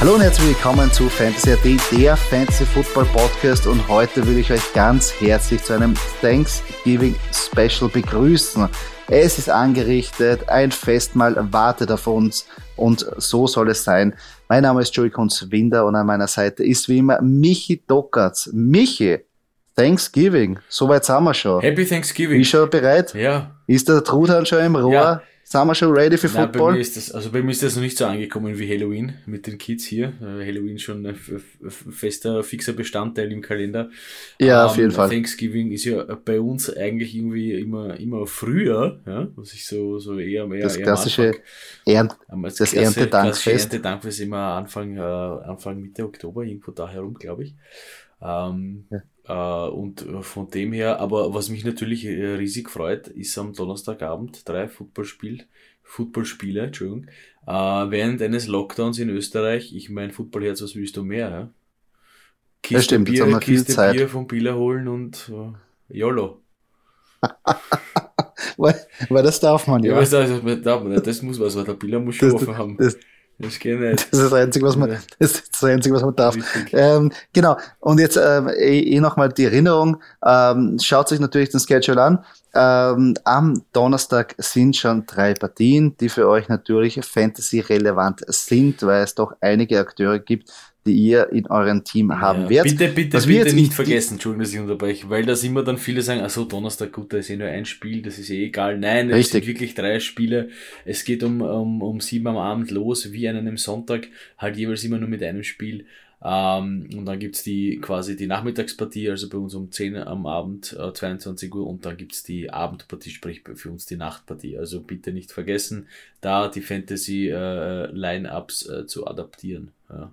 Hallo und herzlich willkommen zu Fantasy AT, der Fantasy Football Podcast und heute will ich euch ganz herzlich zu einem Thanksgiving Special begrüßen. Es ist angerichtet, ein Festmahl wartet auf uns und so soll es sein. Mein Name ist Joey Kunz-Winder und an meiner Seite ist wie immer Michi Dockertz. Michi, Thanksgiving, soweit sind wir schon. Happy Thanksgiving. Bist du schon bereit? Ja. Ist der Truthahn schon im Rohr? Ja. Sind wir schon ready für Nein, bei Football? mir ist das, also bei mir ist das noch nicht so angekommen wie Halloween mit den Kids hier. Äh, Halloween schon ein fester, fixer Bestandteil im Kalender. Ja, Ähm, auf jeden Fall. Thanksgiving ist ja bei uns eigentlich irgendwie immer, immer früher, ja, was ich so, so eher mehr, Das eher klassische Ernt Ähm, als Das Erntedankfest. Erntedankfest immer Anfang, äh, Anfang Mitte Oktober, irgendwo da herum, glaube ich. Ähm, äh, und äh, von dem her, aber was mich natürlich äh, riesig freut, ist am Donnerstagabend drei Footballspiel, Footballspiele, Entschuldigung, äh, während eines Lockdowns in Österreich. Ich mein Footballherz, was willst du mehr? Ja? Kiste stimmt, jetzt Bier, haben wir viel Kiste Zeit. Bier vom Bieler holen und äh, YOLO. weil, weil das darf man Ja, ja. weißt du, also, das, das, das muss was, weil der Bieler muss schon Das- offen haben. das- Das geht nicht. Das ist das Einzige, was man, das ist das Einzige, was man darf. Ähm, genau. Und jetzt ähm, eh, eh nochmal die Erinnerung. Ähm, schaut sich natürlich den Schedule an. Ähm, am Donnerstag sind schon drei Partien, die für euch natürlich Fantasy-relevant sind, weil es doch einige Akteure gibt, die ihr in eurem Team haben Ja, werdet. Bitte, bitte, bitte jetzt nicht vergessen, Entschuldigung, dass ich unterbreche, weil da immer dann viele sagen, ach so, Donnerstag, gut, da ist eh nur ein Spiel, das ist eh egal. Nein, es Richtig. sind wirklich drei Spiele. Es geht um, um, um sieben am Abend los, wie an einem Sonntag, halt jeweils immer nur mit einem Spiel. Ähm, und dann gibt's die quasi die Nachmittagspartie, also bei uns um 10 am Abend, äh, 22 Uhr, und dann gibt's die Abendpartie, sprich für uns die Nachtpartie. Also bitte nicht vergessen, da die Fantasy-Line-Ups äh, zu adaptieren. Ja.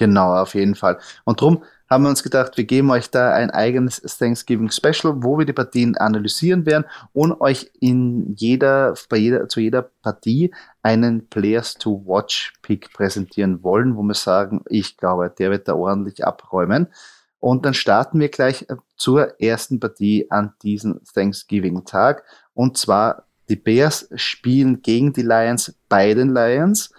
Genau, auf jeden Fall. Und drum haben wir uns gedacht, wir geben euch da ein eigenes Thanksgiving Special, wo wir die Partien analysieren werden und euch in jeder, bei jeder, zu jeder Partie einen Players to Watch Pick präsentieren wollen, wo wir sagen, ich glaube, der wird da ordentlich abräumen. Und dann starten wir gleich äh, zur ersten Partie an diesem Thanksgiving Tag. Und zwar die Bears spielen gegen die Lions bei den Lions.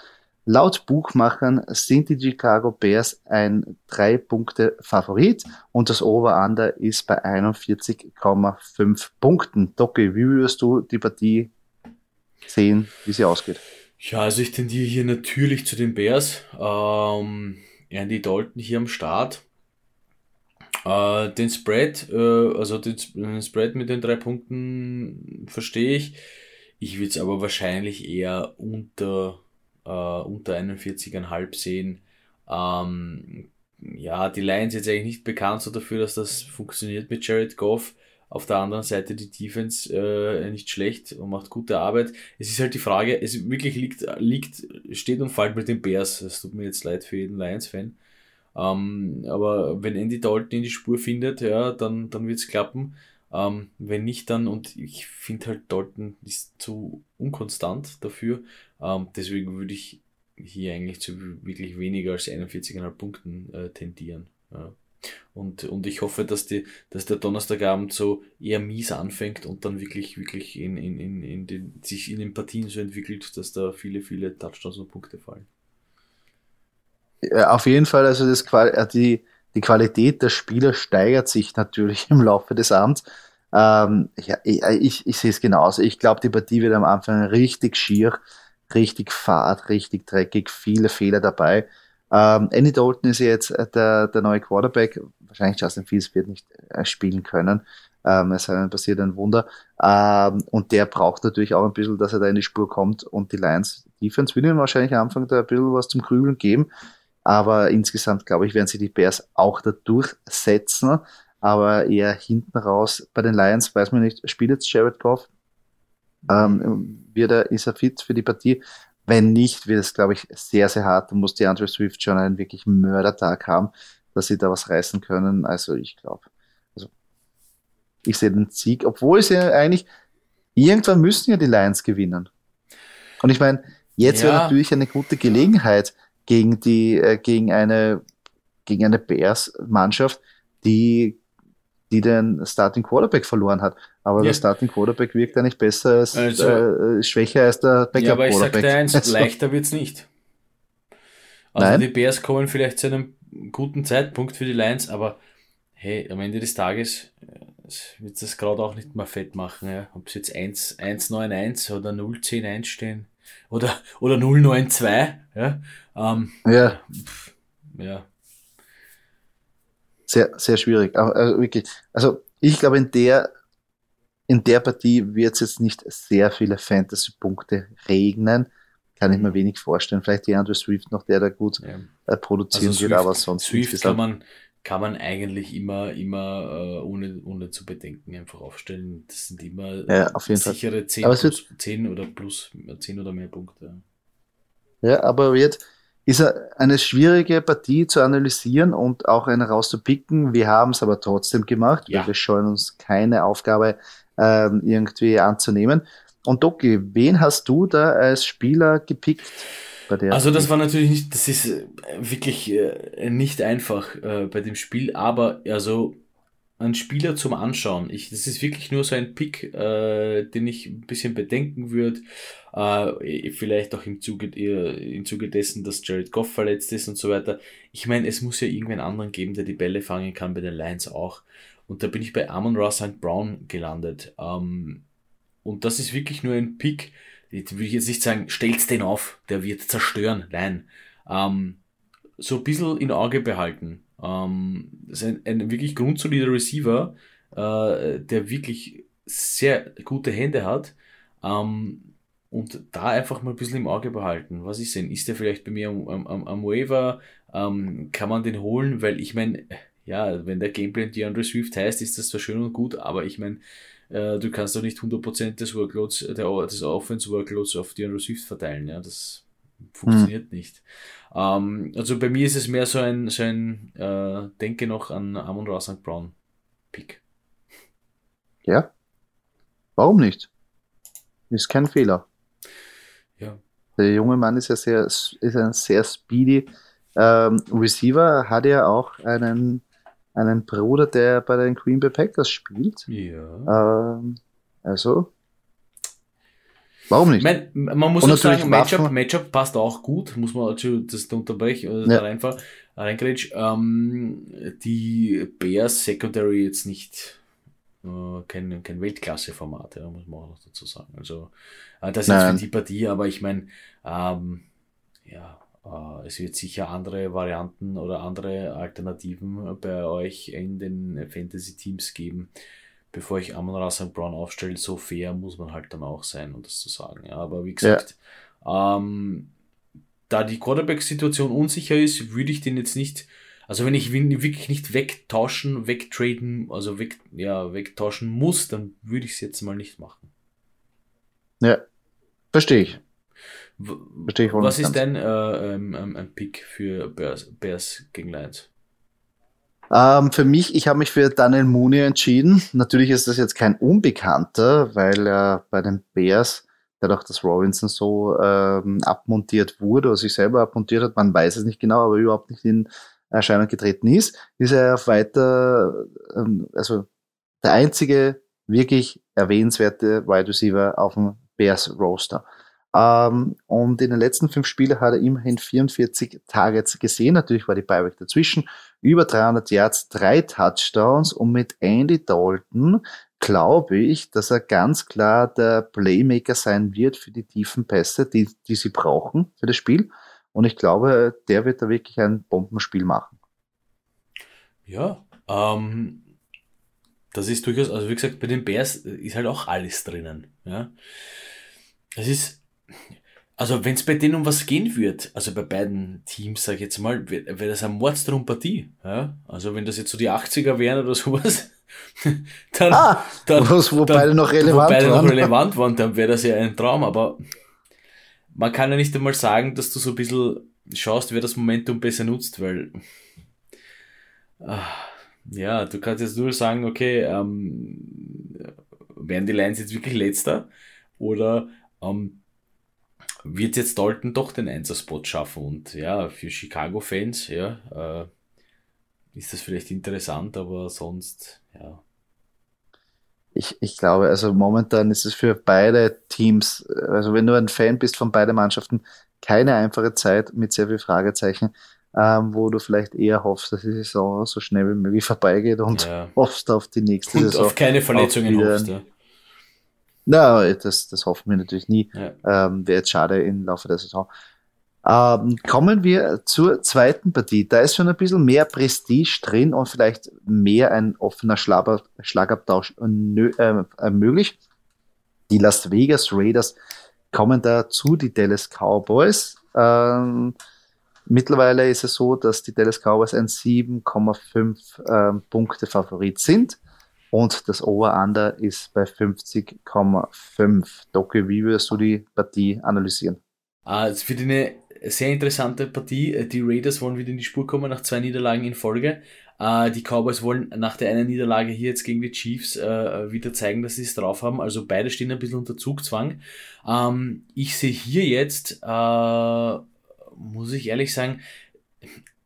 Laut Buchmachern sind die Chicago Bears ein drei Punkte Favorit und das Over-Under ist bei 41,5 Punkten. Doki, wie würdest du die Partie sehen, wie sie ausgeht? Ja, also ich tendiere hier natürlich zu den Bears. Ähm, Andy Dalton hier am Start. Äh, den Spread, äh, also den, den Spread mit den drei Punkten verstehe ich. Ich würde es aber wahrscheinlich eher unter, äh, unter 41,5 sehen. Ähm, ja, die Lions jetzt eigentlich nicht bekannt so dafür, dass das funktioniert mit Jared Goff. Auf der anderen Seite die Defense äh, nicht schlecht und macht gute Arbeit. Es ist halt die Frage, es wirklich liegt, liegt, steht und fällt mit den Bears. Es tut mir jetzt leid für jeden Lions-Fan. Ähm, aber wenn Andy Dalton in die Spur findet, ja, dann, dann wird's klappen. Ähm, wenn nicht, dann, und ich finde halt Dalton ist zu unkonstant dafür. Ähm, deswegen würde ich hier eigentlich zu wirklich weniger als 41,5 Punkten äh, tendieren. Ja. Und, und ich hoffe, dass, die, dass der Donnerstagabend so eher mies anfängt und dann wirklich, wirklich in, in, in, in den, sich in den Partien so entwickelt, dass da viele, viele Touchdowns und Punkte fallen. Ja, auf jeden Fall, also das, Qual- äh, die, die Qualität der Spieler steigert sich natürlich im Laufe des Abends. Ähm, ja, ich, ich, ich sehe es genauso. Ich glaube, die Partie wird am Anfang richtig schier, richtig fad, richtig dreckig, viele Fehler dabei. Ähm, Andy Dalton ist jetzt äh, der, der neue Quarterback. Wahrscheinlich Justin Fields wird nicht äh, spielen können. Ähm, es passiert ein Wunder. Ähm, und der braucht natürlich auch ein bisschen, dass er da in die Spur kommt. Und die Lions Defense will ihm wahrscheinlich am Anfang da ein bisschen was zum Grübeln geben. Aber insgesamt, glaube ich, werden sie die Bears auch da durchsetzen. Aber eher hinten raus bei den Lions, weiß man nicht, spielt jetzt Jared Goff? Ähm, wird er, ist er fit für die Partie? Wenn nicht, wird es, glaube ich, sehr, sehr hart. Da muss die Andre Swift schon einen wirklich Mördertag haben, dass sie da was reißen können. Also ich glaube, also ich sehe den Sieg, obwohl sie ja eigentlich, irgendwann müssen ja die Lions gewinnen. Und ich meine, jetzt ja. wäre natürlich eine gute Gelegenheit gegen die, äh, gegen eine, gegen eine Bears-Mannschaft, die die den Starting Quarterback verloren hat. Aber ja. der Starting Quarterback wirkt eigentlich besser als, also, äh, schwächer als der Backup Quarterback. Ja, aber ich sag dir eins, also. leichter wird's nicht. Also Nein. die Bears kommen vielleicht zu einem guten Zeitpunkt für die Lions, aber hey, am Ende des Tages äh, wird das gerade auch nicht mehr fett machen. Ja. Ob es jetzt 1-9-1 oder 0-10-1 stehen oder, oder 0-9-2. Ja. Ähm, ja. Pff, ja. Sehr, sehr schwierig. Also, wirklich. Also ich glaube, in der in der Partie wird es jetzt nicht sehr viele Fantasy-Punkte regnen. Kann ich mir wenig vorstellen. Vielleicht die Andrew Swift noch, der da gut ja. äh, produzieren also Swift, wird, aber sonst. Swift kann man, kann man eigentlich immer, immer äh, ohne, ohne zu bedenken einfach aufstellen. Das sind immer ja, sichere Fall. 10, plus, 10 oder plus 10 oder mehr Punkte. Ja, aber wird ist eine schwierige Partie zu analysieren und auch eine rauszupicken. Wir haben es aber trotzdem gemacht, ja. weil wir scheuen uns keine Aufgabe ähm, irgendwie anzunehmen. Und Doki, wen hast du da als Spieler gepickt? Also das war natürlich nicht, das ist äh, wirklich äh, nicht einfach äh, bei dem Spiel, aber also ein Spieler zum Anschauen. Ich, das ist wirklich nur so ein Pick, äh, den ich ein bisschen bedenken würde. Äh, vielleicht auch im Zuge, äh, im Zuge dessen, dass Jared Goff verletzt ist und so weiter. Ich meine, es muss ja irgendwen anderen geben, der die Bälle fangen kann, bei den Lions auch. Und da bin ich bei Amon Ross St. Brown gelandet. Ähm, und das ist wirklich nur ein Pick. Ich will jetzt nicht sagen, stellt den auf, der wird zerstören. Nein. Ähm, so ein bisschen in Auge behalten. Ähm, das ist ein, ein wirklich grundsolider Receiver, äh, der wirklich sehr gute Hände hat. Ähm, und da einfach mal ein bisschen im Auge behalten. Was ist denn? Ist der vielleicht bei mir am, am, am Waiver? Ähm, kann man den holen? Weil ich meine, ja, wenn der Gameplan DeAndre Swift heißt, ist das zwar schön und gut, aber ich meine, äh, du kannst doch nicht 100% des Workloads, der, des Offense-Workloads auf DeAndre Swift verteilen, ja, das funktioniert hm. nicht. Ähm, also bei mir ist es mehr so ein, so ein äh, Denke noch an Amon Ra St. Brown Pick. Ja, warum nicht? Ist kein Fehler. Ja. Der junge Mann ist ja sehr, ist ein sehr speedy ähm, Receiver, hat ja auch einen einen Bruder, der bei den Green Bay Packers spielt. Ja. Ähm, also, warum nicht? Man, man muss auch sagen, Matchup, Matchup passt auch gut, muss man also das da unterbrechen, äh, ja. einfach reingrätsch. Ähm, die Bears Secondary jetzt nicht äh, kein, kein Weltklasse-Format, ja, muss man auch noch dazu sagen. Also, äh, das ist für die Partie, aber ich meine, ähm, ja, äh, es wird sicher andere Varianten oder andere Alternativen bei euch in den Fantasy-Teams geben, bevor ich Amon Ra St. Brown aufstelle. So fair muss man halt dann auch sein, um das zu sagen. Aber wie gesagt, ja. ähm, da die Quarterback-Situation unsicher ist, würde ich den jetzt nicht, also wenn ich wirklich nicht wegtauschen, wegtraden, also weg, ja, wegtauschen muss, dann würde ich es jetzt mal nicht machen. Ja, verstehe ich. Was ist denn äh, ähm, ähm, ein Pick für Bears, Bears gegen Lions? Ähm, für mich, ich habe mich für Daniel Mooney entschieden. Natürlich ist das jetzt kein Unbekannter, weil er äh, bei den Bears, dadurch, dass Robinson so ähm, abmontiert wurde oder sich selber abmontiert hat, man weiß es nicht genau, aber überhaupt nicht in Erscheinung getreten ist, ist er auf weiter, ähm, also der einzige wirklich erwähnenswerte Wide Receiver auf dem Bears Roster. Ähm, und in den letzten fünf Spielen hat er immerhin 44 Targets gesehen. Natürlich war die Buyback dazwischen. Über 300 Yards, drei Touchdowns. Und mit Andy Dalton glaube ich, dass er ganz klar der Playmaker sein wird für die tiefen Pässe, die, die sie brauchen für das Spiel. Und ich glaube, der wird da wirklich ein Bombenspiel machen. Ja, ähm, das ist durchaus, also wie gesagt, bei den Bears ist halt auch alles drinnen. Ja. Es ist, also wenn es bei denen um was gehen wird, also bei beiden Teams, sag ich jetzt mal, wäre wär das eine Mordstrompartie. Ja? Also wenn das jetzt so die 80er wären oder sowas, dann, ah, dann, wo dann, beide noch relevant wo beide waren. noch relevant waren, dann wäre das ja ein Traum. Aber man kann ja nicht einmal sagen, dass du so ein bisschen schaust, wer das Momentum besser nutzt, weil ah, ja, du kannst jetzt nur sagen, okay, ähm, werden die Lions jetzt wirklich letzter oder ähm, wird jetzt Dalton doch den Einserspot schaffen und ja, für Chicago-Fans, ja, äh, ist das vielleicht interessant, aber sonst, ja. Ich, ich glaube, also momentan ist es für beide Teams, also wenn du ein Fan bist von beiden Mannschaften, keine einfache Zeit mit sehr viel Fragezeichen, ähm, wo du vielleicht eher hoffst, dass die Saison so schnell wie möglich vorbeigeht und ja. hoffst auf die nächste und Saison. auf keine Verletzungen hoffst, ja. Na, das, das hoffen wir natürlich nie. Ja. Ähm, Wäre jetzt schade im Laufe der Saison. Ähm, kommen wir zur zweiten Partie. Da ist schon ein bisschen mehr Prestige drin und vielleicht mehr ein offener Schlager, Schlagabtausch äh, äh, möglich. Die Las Vegas Raiders kommen da zu die Dallas Cowboys. Ähm, mittlerweile ist es so, dass die Dallas Cowboys ein 7,5 äh, Punkte Favorit sind und das Over-Under ist bei 50,5. Doki, wie würdest du die Partie analysieren? Ah, es wird eine sehr interessante Partie. Die Raiders wollen wieder in die Spur kommen nach zwei Niederlagen in Folge. Äh, die Cowboys wollen nach der einen Niederlage hier jetzt gegen die Chiefs äh, wieder zeigen, dass sie es drauf haben. Also beide stehen ein bisschen unter Zugzwang. Ähm, ich sehe hier jetzt, äh, muss ich ehrlich sagen,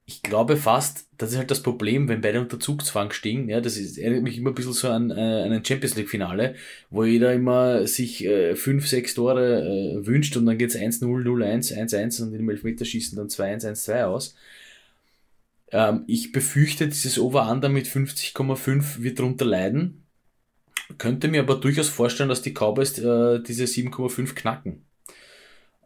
ich glaube fast, das ist halt das Problem, wenn beide unter Zugzwang stehen. Ja, das ist, erinnert mich immer ein bisschen so an äh, einen Champions League Finale, wo jeder immer sich äh, fünf, sechs Tore äh, wünscht und dann geht's 1-0, 0-1, 1-1 und dem Elfmeterschießen dann 2-1, 1-2 aus. Ähm, ich befürchte, dieses Over-Under mit 50,5 wird darunter leiden. Könnte mir aber durchaus vorstellen, dass die Cowboys äh, diese 7,5 knacken.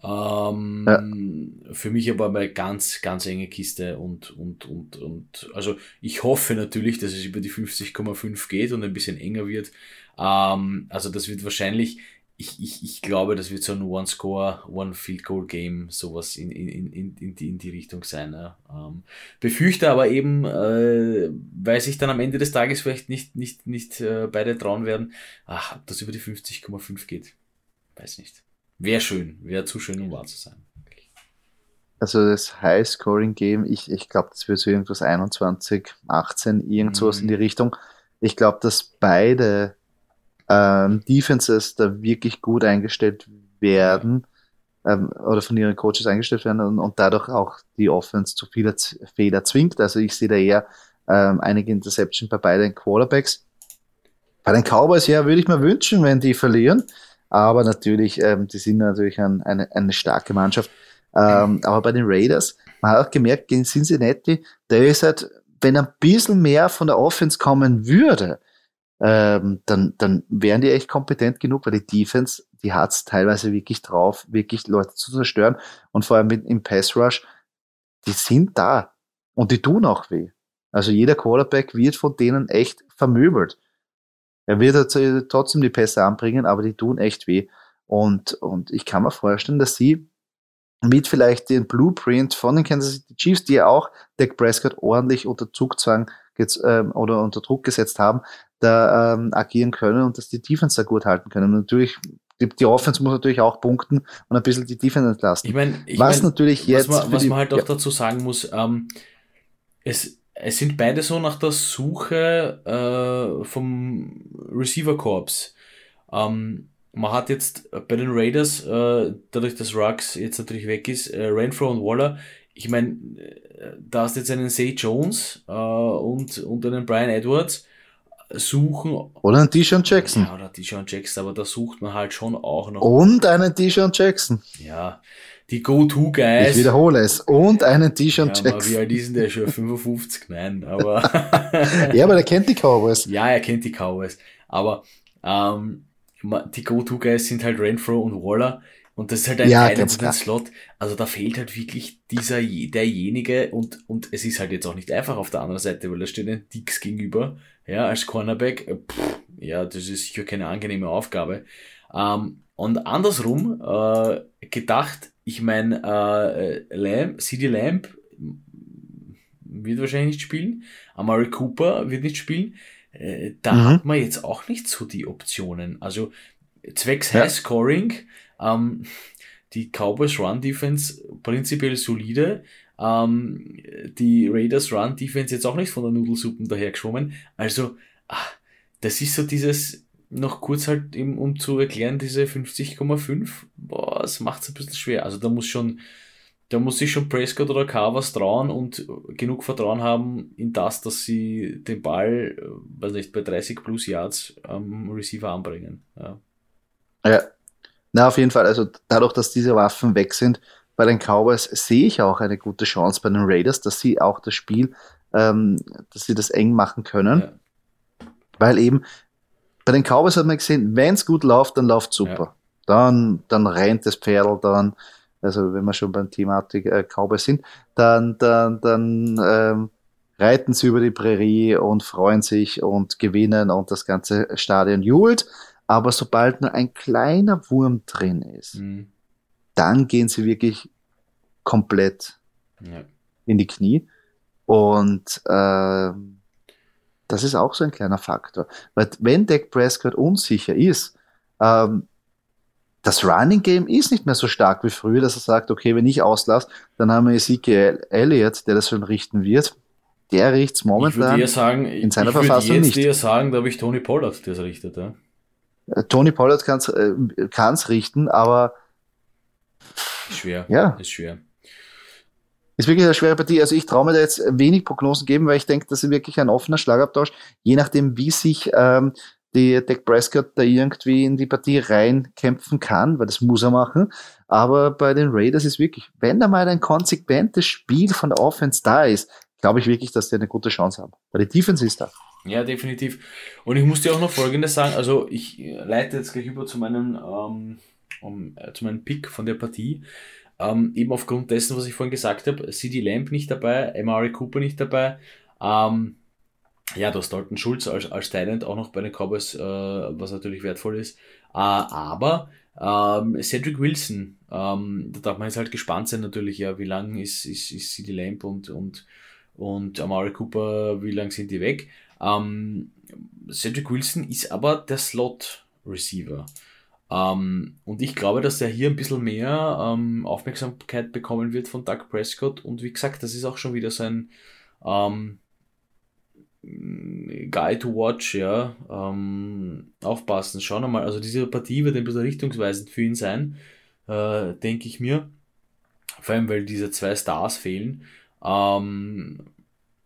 Ähm, ja. Für mich aber eine ganz, ganz enge Kiste und, und, und, und, also ich hoffe natürlich, dass es über die 50,5 geht und ein bisschen enger wird. Ähm, also das wird wahrscheinlich, ich, ich, ich glaube, das wird so ein One-Score, One-Field-Goal-Game, sowas in, in, in, in, die, in die Richtung sein. Ja. Ähm, befürchte aber eben, äh, weil sich dann am Ende des Tages vielleicht nicht, nicht, nicht äh, beide trauen werden, ach, ob das über die 50,5 geht. Weiß nicht. Wäre schön, wäre zu schön, um wahr zu sein. Also das High-Scoring-Game, ich, ich glaube, das wird so irgendwas 21, 18, irgendwas mhm. in die Richtung. Ich glaube, dass beide ähm, Defenses da wirklich gut eingestellt werden ähm, oder von ihren Coaches eingestellt werden und, und dadurch auch die Offense zu vieler Fehler zwingt. Also ich sehe da eher ähm, einige Interception bei beiden Quarterbacks. Bei den Cowboys, ja, würde ich mir wünschen, wenn die verlieren. Aber natürlich, ähm, die sind natürlich ein, eine, eine starke Mannschaft. Ähm, aber bei den Raiders, man hat auch gemerkt, gegen Cincinnati, der ist halt, wenn ein bisschen mehr von der Offense kommen würde, ähm, dann, dann wären die echt kompetent genug, weil die Defense, die hat's teilweise wirklich drauf, wirklich Leute zu zerstören. Und vor allem mit, im Pass Rush, die sind da. Und die tun auch weh. Also jeder Quarterback wird von denen echt vermöbelt. Er wird halt trotzdem die Pässe anbringen, aber die tun echt weh. Und, und ich kann mir vorstellen, dass sie mit vielleicht den Blueprint von den Kansas City Chiefs, die ja auch Dak Prescott ordentlich unter Zugzwang ähm, oder unter Druck gesetzt haben, da ähm, agieren können und dass die Defense da gut halten können. Und natürlich die, die Offense muss natürlich auch punkten und ein bisschen die Defense entlasten. Ich meine, ich was mein, natürlich jetzt. Was man, was man halt auch ja. dazu sagen muss, ähm, es, es sind beide so nach der Suche äh, vom Receiver Corps. Ähm, man hat jetzt bei den Raiders, äh, dadurch dass Ruggs jetzt natürlich weg ist, äh, Renfro und Waller, ich meine, äh, da hast jetzt einen Say Jones äh, und, und einen Brian Edwards suchen. Oder einen Deshaun Jackson. Ja, oder Deshaun Jackson, aber da sucht man halt schon auch noch. Und einen Deshaun Jackson. Ja, die Go-To-Guys. Ich wiederhole es. Und einen T-Shirt ja, Jackson. Wie alt ist denn der schon? 55? Nein, aber. ja, aber der kennt die Cowboys. Ja, er kennt die Cowboys. Aber ähm, die Go-To-Guys sind halt Renfro und Waller. Und das ist halt ein ja, Teil den Slot. Also da fehlt halt wirklich dieser, derjenige und, und es ist halt jetzt auch nicht einfach auf der anderen Seite, weil da steht ein Dix gegenüber, ja, als Cornerback. Äh, pff, ja, das ist sicher keine angenehme Aufgabe. Ähm, und andersrum äh, gedacht, ich meine, äh, Lamb, CD Lamb wird wahrscheinlich nicht spielen, Amari Cooper wird nicht spielen. Äh, da mhm. hat man jetzt auch nicht so die Optionen. Also zwecks ja. High Scoring, ähm, die Cowboys Run Defense prinzipiell solide, ähm, die Raiders Run Defense jetzt auch nicht von der Nudelsuppen dahergeschwommen. Also, ach, das ist so dieses, noch kurz halt eben, um zu erklären, diese 50,5, boah, das macht es ein bisschen schwer. Also da muss schon, da muss sich schon Prescott oder was trauen und genug Vertrauen haben in das, dass sie den Ball, äh, weiß nicht, bei 30 plus Yards am Receiver anbringen. Ja. ja. Na, auf jeden Fall. Also dadurch, dass diese Waffen weg sind, bei den Cowboys sehe ich auch eine gute Chance bei den Raiders, dass sie auch das Spiel, ähm, dass sie das eng machen können. Ja. Weil eben bei den Cowboys hat man gesehen, wenn es gut läuft, dann läuft super. Ja. Dann, dann rennt das Pferd, dann, also wenn wir schon beim Thematik äh, Cowboys sind, dann, dann, dann ähm, reiten sie über die Prärie und freuen sich und gewinnen und das ganze Stadion jubelt. Aber sobald nur ein kleiner Wurm drin ist, mhm. dann gehen sie wirklich komplett ja. in die Knie. Und äh, das ist auch so ein kleiner Faktor. Weil wenn Dak Prescott unsicher ist, ähm, das Running Game ist nicht mehr so stark wie früher, dass er sagt, okay, wenn ich auslasse, dann haben wir Ezekiel Elliott, der das schon richten wird. Der riecht es momentan sagen, in seiner ich Verfassung jetzt nicht. Ich würde sagen, da habe ich Tony Pollard, der es richtet. Ja? Äh, Tony Pollard kann es äh, richten, aber schwer. Ja. Ist schwer. Ist wirklich eine schwere Partie. Also ich traue mir da jetzt wenig Prognosen geben, weil ich denke, das ist wirklich ein offener Schlagabtausch. Je nachdem, wie sich ähm, die Dak Prescott da irgendwie in die Partie reinkämpfen kann, weil das muss er machen. Aber bei den Raiders ist wirklich, wenn da mal ein konsequentes Spiel von der Offense da ist, glaube ich wirklich, dass die eine gute Chance haben. Weil die Defense ist da. Ja, definitiv. Und ich muss dir auch noch Folgendes sagen. Also ich leite jetzt gleich über zu meinem, ähm, um, äh, zu meinem Pick von der Partie. Ähm, eben aufgrund dessen, was ich vorhin gesagt habe, CD Lamp nicht dabei, Mari Cooper nicht dabei. Ähm, ja, du hast Dalton Schulz als, als Talent auch noch bei den Cowboys, äh, was natürlich wertvoll ist. Äh, aber ähm, Cedric Wilson, ähm, da darf man jetzt halt gespannt sein natürlich, ja, wie lang ist, ist, ist CD Lamp und, und, und Amari Cooper, wie lang sind die weg? Ähm, Cedric Wilson ist aber der Slot-Receiver. Ähm, und ich glaube, dass er hier ein bisschen mehr ähm, Aufmerksamkeit bekommen wird von Doug Prescott. Und wie gesagt, das ist auch schon wieder sein ähm, Guy to watch, ja. Ähm, aufpassen, schauen wir mal. Also diese Partie wird ein bisschen richtungsweisend für ihn sein, äh, denke ich mir. Vor allem, weil diese zwei Stars fehlen. Ähm,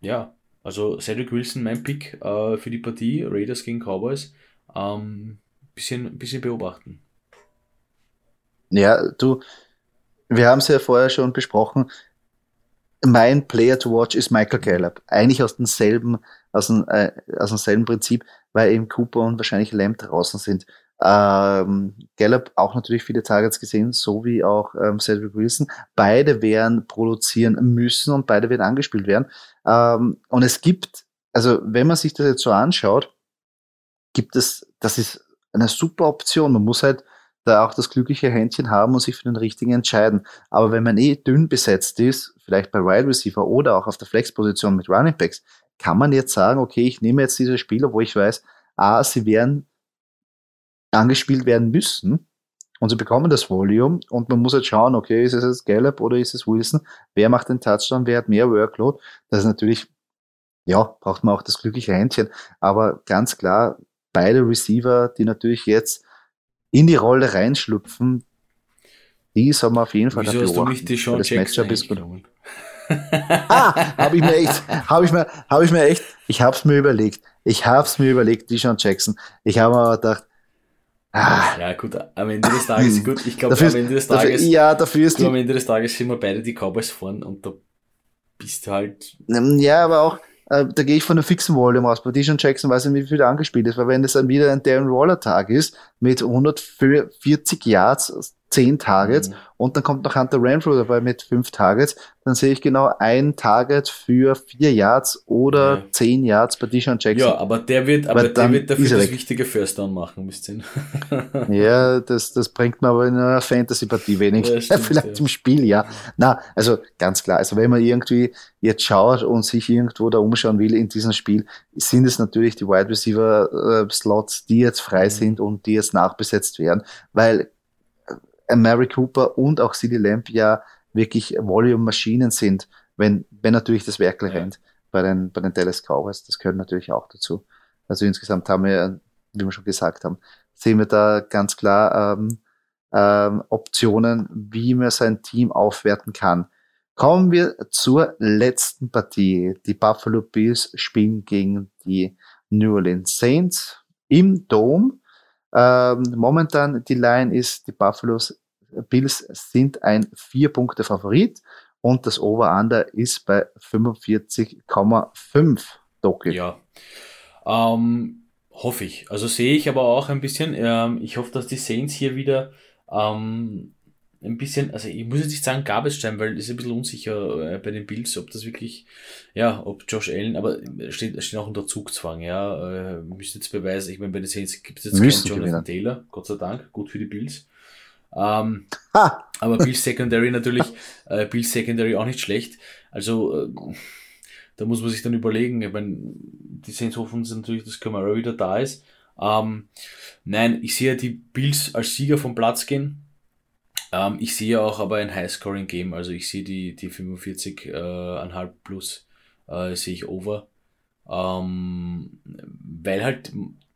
ja, also Cedric Wilson, mein Pick äh, für die Partie, Raiders gegen Cowboys. Ähm, bisschen, bisschen beobachten. Ja, du, wir haben es ja vorher schon besprochen. Mein Player to watch ist Michael Gallup. Eigentlich aus demselben, aus, dem, äh, aus demselben Prinzip, weil eben Cooper und wahrscheinlich Lamb draußen sind. Ähm, Gallup auch natürlich viele Targets gesehen, so wie auch ähm, Cedric Wilson. Beide werden produzieren müssen und beide werden angespielt werden. Ähm, und es gibt, also wenn man sich das jetzt so anschaut, gibt es, das ist eine super Option. Man muss halt da auch das glückliche Händchen haben und sich für den richtigen entscheiden. Aber wenn man eh dünn besetzt ist, vielleicht bei Wide Receiver oder auch auf der Flexposition mit Running Backs, kann man jetzt sagen, okay, ich nehme jetzt diese Spieler, wo ich weiß, ah, sie werden angespielt werden müssen und sie bekommen das Volume und man muss jetzt schauen, okay, ist es jetzt Gallup oder ist es Wilson? Wer macht den Touchdown? Wer hat mehr Workload? Das ist natürlich, ja, braucht man auch das glückliche Händchen. Aber ganz klar, beide Receiver, die natürlich jetzt in die Rolle reinschlüpfen, die soll man auf jeden Fall Wieso dafür hast du mich die Sean das Matchup ist gut. ah, habe ich mir echt, habe ich mir, habe ich mir echt, ich habe es mir überlegt. Ich habe es mir überlegt, die Sean Jackson. Ich habe aber gedacht, ah, ja gut, am Ende des Tages, gut, ich glaube, am Ende des Tages, dafür, ja, dafür ist die, am Ende des Tages sind wir beide die Cowboys vorn und da bist du halt. Ja, aber auch, äh, da gehe ich von einem fixen Volume aus. Bei Dijon Jackson weiß ich nicht, wie viel angespielt ist, weil wenn das dann wieder ein Darren Waller Tag ist, mit 140 Yards, zehn Targets mhm. und dann kommt noch Hunter Renfrew dabei mit fünf Targets, dann sehe ich genau ein Target für vier Yards oder ja. zehn Yards bei Deshaun Jackson. Ja, aber der wird, aber der wird dafür das weg. wichtige First Down machen, wisst ihr. ja, das, das bringt mir aber in einer Fantasy-Partie wenig. Ja, stimmt, Vielleicht ja. im Spiel, ja. Na, also ganz klar, also wenn man irgendwie jetzt schaut und sich irgendwo da umschauen will in diesem Spiel, sind es natürlich die Wide Receiver äh, Slots, die jetzt frei mhm. sind und die jetzt nachbesetzt werden, weil Mary Cooper und auch CD Lamp ja wirklich Volume-Maschinen sind, wenn, wenn natürlich das Werkel ja. rennt bei den, bei den Dallas Cowboys. Das gehört natürlich auch dazu. Also insgesamt haben wir, wie wir schon gesagt haben, sehen wir da ganz klar ähm, ähm, Optionen, wie man sein Team aufwerten kann. Kommen wir zur letzten Partie. Die Buffalo Bills spielen gegen die New Orleans Saints im Dome. Ähm, momentan die Line ist, die Buffalo Bills sind ein vier Punkte Favorit und das Over-Under ist bei 45,5 Doki. Ja, ähm, hoffe ich. Also sehe ich aber auch ein bisschen. Ähm, ich hoffe, dass die Saints hier wieder ähm, ein bisschen, also ich muss jetzt nicht sagen Time, weil es ist ein bisschen unsicher äh, bei den Bills, ob das wirklich, ja, ob Josh Allen, aber steht, steht auch unter Zugzwang, ja, äh, müsste jetzt beweisen, ich meine, bei den Saints gibt es jetzt Müssen keinen Jonathan Taylor, Gott sei Dank, gut für die Bills. Ähm, aber Bills Secondary natürlich, äh, Bills Secondary auch nicht schlecht, also äh, da muss man sich dann überlegen, ich meine, die Saints hoffen natürlich, dass Camara wieder da ist. Ähm, nein, ich sehe die Bills als Sieger vom Platz gehen. Ähm, ich sehe auch aber ein High-Scoring-Game, also ich sehe die, die 45,5 äh, plus, äh, sehe ich over. Ähm, weil halt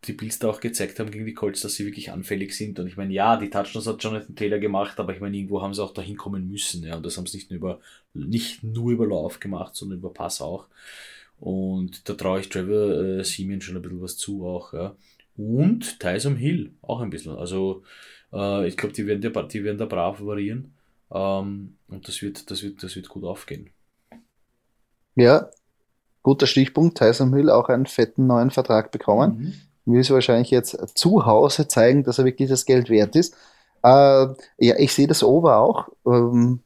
die Bills da auch gezeigt haben gegen die Colts, dass sie wirklich anfällig sind. Und ich meine, ja, die Touchdowns hat Jonathan Taylor gemacht, aber ich meine, irgendwo haben sie auch dahin kommen müssen. Ja, und das haben sie nicht nur über, nicht nur über Lauf gemacht, sondern über Pass auch. Und da traue ich Trevor äh, Simeon schon ein bisschen was zu auch. Ja. Und Tyson Hill auch ein bisschen. Also äh, ich glaube, die werden, da, die werden da brav variieren. Ähm, und das wird, das, wird, das wird gut aufgehen. Ja, guter Stichpunkt. Tyson Hill auch einen fetten neuen Vertrag bekommen. Mhm. Will es wahrscheinlich jetzt zu Hause zeigen, dass er wirklich das Geld wert ist. Äh, ja, ich sehe das Over auch ähm,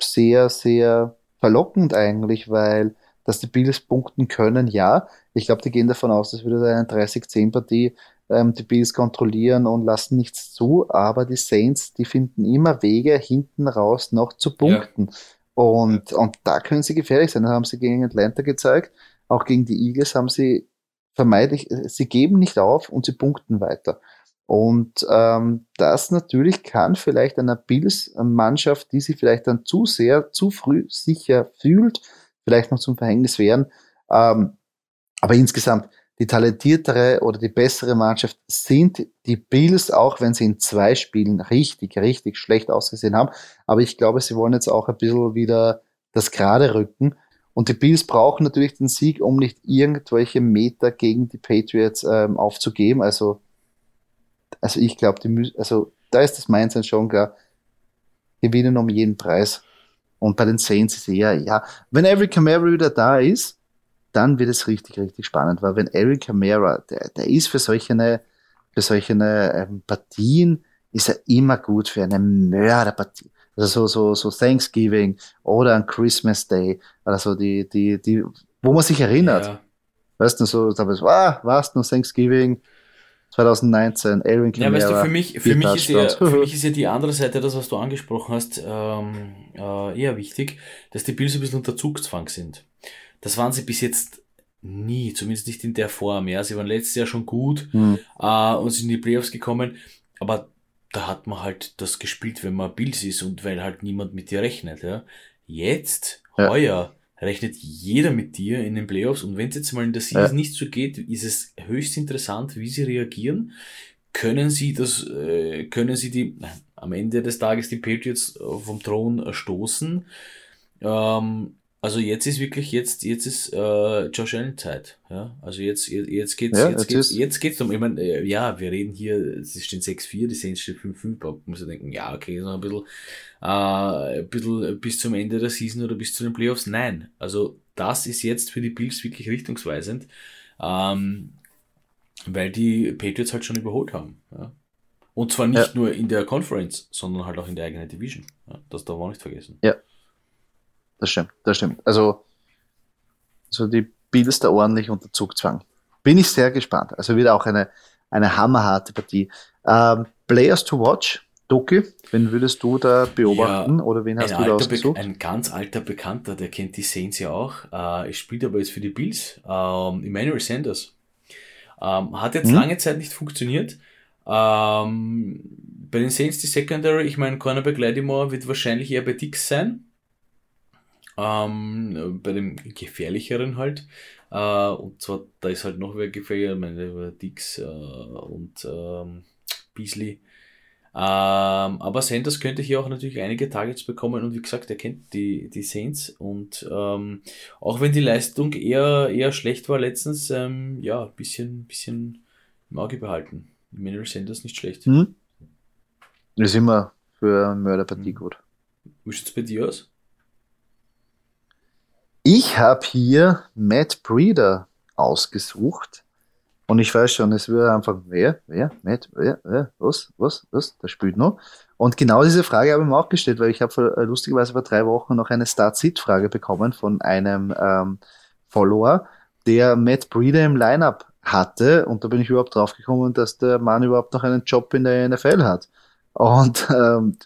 sehr, sehr verlockend eigentlich, weil dass die Bills punkten können, ja. Ich glaube, die gehen davon aus, dass wieder eine 30-10-Partie ähm, die Bills kontrollieren und lassen nichts zu, aber die Saints, die finden immer Wege, hinten raus noch zu punkten. Ja. Und, und da können sie gefährlich sein. Das haben sie gegen Atlanta gezeigt. Auch gegen die Eagles haben sie vermeidlich, sie geben nicht auf und sie punkten weiter. Und ähm, das natürlich kann vielleicht einer Bills-Mannschaft, die sich vielleicht dann zu sehr, zu früh sicher fühlt, vielleicht noch zum Verhängnis werden. Ähm, aber insgesamt, die talentiertere oder die bessere Mannschaft sind die Bills, auch wenn sie in zwei Spielen richtig, richtig schlecht ausgesehen haben. Aber ich glaube, sie wollen jetzt auch ein bisschen wieder das gerade rücken. Und die Bills brauchen natürlich den Sieg, um nicht irgendwelche Meter gegen die Patriots ähm, aufzugeben. Also, also ich glaube, die also da ist das Mindset schon klar. Gewinnen um jeden Preis. Und bei den Saints ist eher, ja, wenn Every Camaro wieder da ist, dann wird es richtig, richtig spannend, weil wenn Eric Camara, der, der ist für solche, für solche ähm, Partien, ist er immer gut für eine Mörderpartie. Also so, so, so Thanksgiving oder ein Christmas Day oder so die, die, die, wo man sich erinnert. Ja. Weißt du, so, da was, ah, was, nur Thanksgiving 2019, Aaron Camara. Ja, weißt du, für mich, für mich, ist ja, für mich ist ja die andere Seite, das, was du angesprochen hast, ähm, äh, eher wichtig, dass die Bills ein bisschen unter Zugzwang sind. Das waren sie bis jetzt nie, zumindest nicht in der Form. Ja, sie waren letztes Jahr schon gut mhm. äh, und sind in die Playoffs gekommen, aber da hat man halt das gespielt, wenn man Bills ist und weil halt niemand mit dir rechnet. Ja. Jetzt, ja. heuer, rechnet jeder mit dir in den Playoffs und wenn es jetzt mal in der Season ja. nicht so geht, ist es höchst interessant, wie sie reagieren. Können sie das, äh, können sie die, am Ende des Tages die Patriots vom Thron stoßen? Ähm, also jetzt ist wirklich jetzt jetzt ist äh, Josh Allen Zeit, ja. Also jetzt jetzt geht's ja, jetzt, geht's, jetzt geht's um. Ich meine, äh, ja, wir reden hier, es stehen 6-4, die Saints stehen 5-5. Da muss man denken, ja, okay, noch ein bisschen, äh, ein bisschen bis zum Ende der Season oder bis zu den Playoffs. Nein, also das ist jetzt für die Bills wirklich richtungsweisend, ähm, weil die Patriots halt schon überholt haben. Ja. Und zwar nicht ja. nur in der Conference, sondern halt auch in der eigenen Division. Ja, das darf man auch nicht vergessen. Ja. Das stimmt, das stimmt. Also, also die Bills da ordentlich unter Zugzwang. Bin ich sehr gespannt. Also wieder auch eine, eine hammerharte Partie. Ähm, Players to watch, Doki, wen würdest du da beobachten ja, oder wen hast du da ausgesucht? ein ganz alter Bekannter, der kennt die Saints ja auch. Äh, er spielt aber jetzt für die Bills. Ähm, Emmanuel Sanders. Ähm, hat jetzt hm? lange Zeit nicht funktioniert. Ähm, bei den Saints die Secondary, ich meine, Cornerback Lattimore wird wahrscheinlich eher bei Dix sein. Ähm, bei dem gefährlicheren halt. Äh, und zwar, da ist halt noch wer gefährlicher, ich meine, Dix äh, und ähm, Beasley. Ähm, aber Sanders könnte hier auch natürlich einige Targets bekommen und wie gesagt, er kennt die, die Saints und ähm, auch wenn die Leistung eher, eher schlecht war letztens, ähm, ja, bisschen, bisschen im Auge behalten. Emmanuel Sanders nicht schlecht. Hm? Ist immer für Mörderpartie hm. gut. Wie sieht es bei dir aus? Ich habe hier Matt Breeder ausgesucht. Und ich weiß schon, es wird einfach, wer, wer, Matt, wer, wer, was, was, was, der spielt noch. Und genau diese Frage habe ich mir auch gestellt, weil ich habe äh, lustigerweise vor drei Wochen noch eine Start-Sit-Frage bekommen von einem ähm, Follower, der Matt Breeder im Lineup hatte. Und da bin ich überhaupt drauf gekommen, dass der Mann überhaupt noch einen Job in der NFL hat. Und ähm,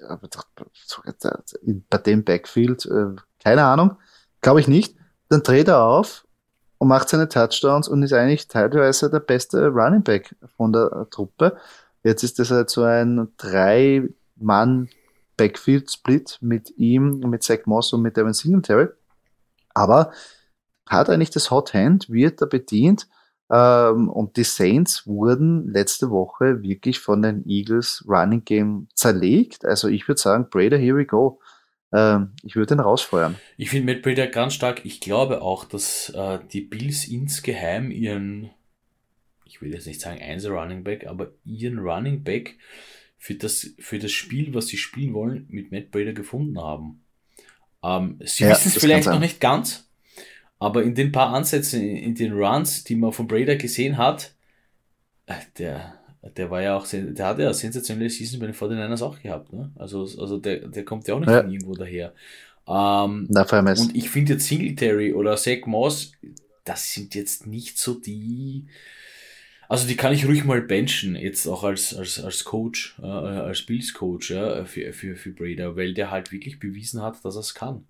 bei dem Backfield, äh, keine Ahnung, glaube ich nicht. Dann dreht er auf und macht seine Touchdowns und ist eigentlich teilweise der beste Running Back von der Truppe. Jetzt ist das halt so ein drei-Mann Backfield-Split mit ihm, mit Zach Moss und mit Devin Singletary. Aber hat eigentlich das Hot Hand, wird er bedient. Ähm, und die Saints wurden letzte Woche wirklich von den Eagles Running Game zerlegt. Also ich würde sagen, Brader, here we go. Ähm, ich würde ihn rausfeuern. Ich finde Matt Breida ganz stark. Ich glaube auch, dass äh, die Bills insgeheim ihren, ich will jetzt nicht sagen Einser Running Back, aber ihren Running Back für das, für das Spiel, was sie spielen wollen, mit Matt Breida gefunden haben. Ähm, sie ja, wissen es vielleicht noch nicht ganz, aber in den paar Ansätzen, in, in den Runs, die man von Breida gesehen hat, äh, der, der war ja auch, der hat ja sensationelle Season bei den 49ers auch gehabt, ne? Also, also der, der kommt ja auch nicht ja. von irgendwo daher. Ähm, Na, und ich finde jetzt Singletary oder Zach Moss, das sind jetzt nicht so die, also die kann ich ruhig mal benchen, jetzt auch als, als, als Coach, äh, als Bills Coach, ja, für, für, für Brader, weil der halt wirklich bewiesen hat, dass er es kann.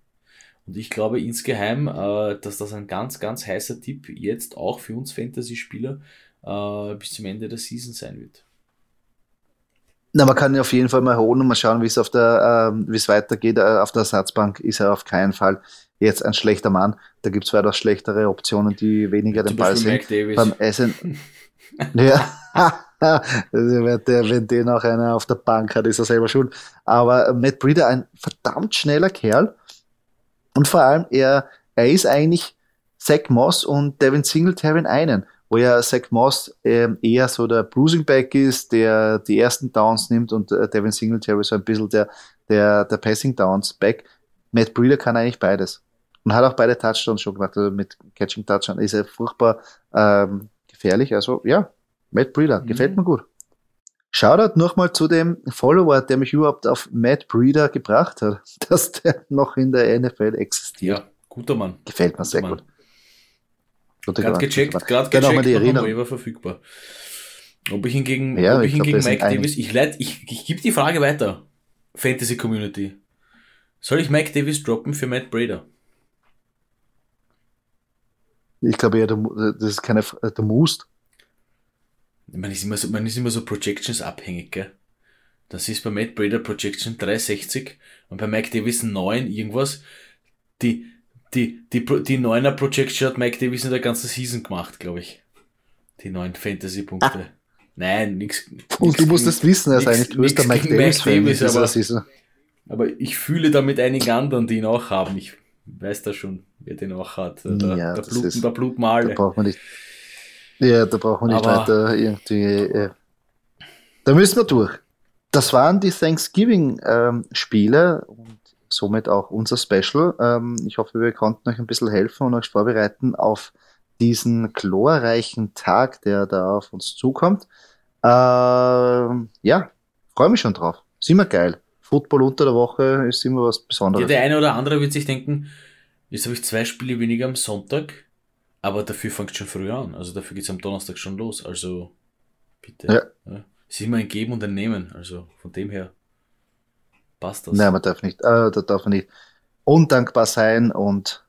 Und ich glaube insgeheim, äh, dass das ein ganz, ganz heißer Tipp jetzt auch für uns Fantasy-Spieler äh, bis zum Ende der Season sein wird. Na, man kann auf jeden Fall mal holen und mal schauen, wie es auf der, äh, wie es weitergeht. Auf der Ersatzbank ist er auf keinen Fall jetzt ein schlechter Mann. Da gibt es weitaus schlechtere Optionen, die weniger den Ball sind. Beim Essen. ja. wenn den auch einer auf der Bank hat, ist er selber schuld. Aber Matt Breeder, ein verdammt schneller Kerl. Und vor allem, er, er ist eigentlich Zach Moss und Devin Singletary in einen wo ja Zach Moss ähm, eher so der Bruising Back ist, der die ersten Downs nimmt und äh, Devin Singletary so ein bisschen der, der, der Passing Downs Back. Matt Breeder kann eigentlich beides. Und hat auch beide Touchdowns schon gemacht, also mit Catching Touchdown ist er furchtbar ähm, gefährlich. Also ja, Matt Breeder, mhm. gefällt mir gut. Shoutout nochmal zu dem Follower, der mich überhaupt auf Matt Breeder gebracht hat, dass der noch in der NFL existiert. Ja, guter Mann. Gefällt mir guter sehr Mann. gut. Gerade gecheckt, gerade gecheckt, genau, die Arena. war verfügbar. Ob ich hingegen, ja, ob ich, ich hingegen Mike Davis, ich leite, ich, ich gebe die Frage weiter. Fantasy Community. Soll ich Mike Davis droppen für Matt Brader? Ich glaube ja, das ist keine, du musst. Man ist immer so, man ist immer so Projections abhängig, gell? Das ist bei Matt Brader Projection 360 und bei Mike Davis 9 irgendwas. Die, die, die, die neuner Projection hat Mike Davis in der ganzen Season gemacht, glaube ich. Die neuen Fantasy-Punkte. Ah. Nein, nichts. Und du musst es wissen, er ist eigentlich größter Mike Davis-Fan Davis, aber, Season. aber ich fühle da mit einigen anderen, die ihn auch haben. Ich weiß da schon, wer den auch hat. Der, ja, der, Blut, ist, der Blutmale. Da braucht man nicht. Ja, da braucht man nicht aber, weiter irgendwie. Äh, da müssen wir durch. Das waren die Thanksgiving-Spiele. Ähm, somit auch unser Special. Ähm, ich hoffe, wir konnten euch ein bisschen helfen und euch vorbereiten auf diesen chlorreichen Tag, der da auf uns zukommt. Ähm, ja, freue mich schon drauf. Ist immer geil. Football unter der Woche ist immer was Besonderes. Ja, der eine oder andere wird sich denken, jetzt habe ich zwei Spiele weniger am Sonntag, aber dafür fängt es schon früher an. Also dafür geht es am Donnerstag schon los. Also bitte. Ja. ja. Es ist immer ein Geben und ein Nehmen. Also von dem her passt das. Nein, man darf nicht, äh, da darf man nicht undankbar sein und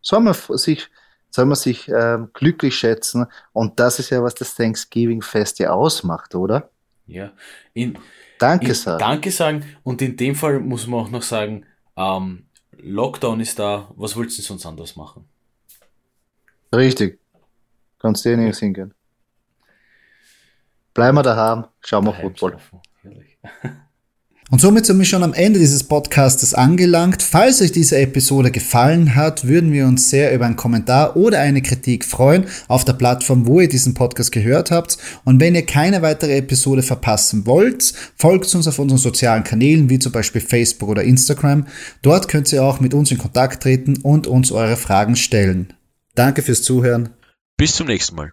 soll man sich, soll man sich äh, glücklich schätzen. Und das ist ja, was das Thanksgiving-Fest ja ausmacht, oder? Ja. In, Danke in, sagen. Danke sagen. Und in dem Fall muss man auch noch sagen, ähm, Lockdown ist da, was willst du sonst anders machen? Richtig. Kannst du eh nirgends hingehen. Bleiben wir daheim, schauen wir Football. Und somit sind wir schon am Ende dieses Podcastes angelangt. Falls euch diese Episode gefallen hat, würden wir uns sehr über einen Kommentar oder eine Kritik freuen auf der Plattform, wo ihr diesen Podcast gehört habt. Und wenn ihr keine weitere Episode verpassen wollt, folgt uns auf unseren sozialen Kanälen, wie zum Beispiel Facebook oder Instagram. Dort könnt ihr auch mit uns in Kontakt treten und uns eure Fragen stellen. Danke fürs Zuhören. Bis zum nächsten Mal.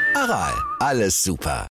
Aral, alles super.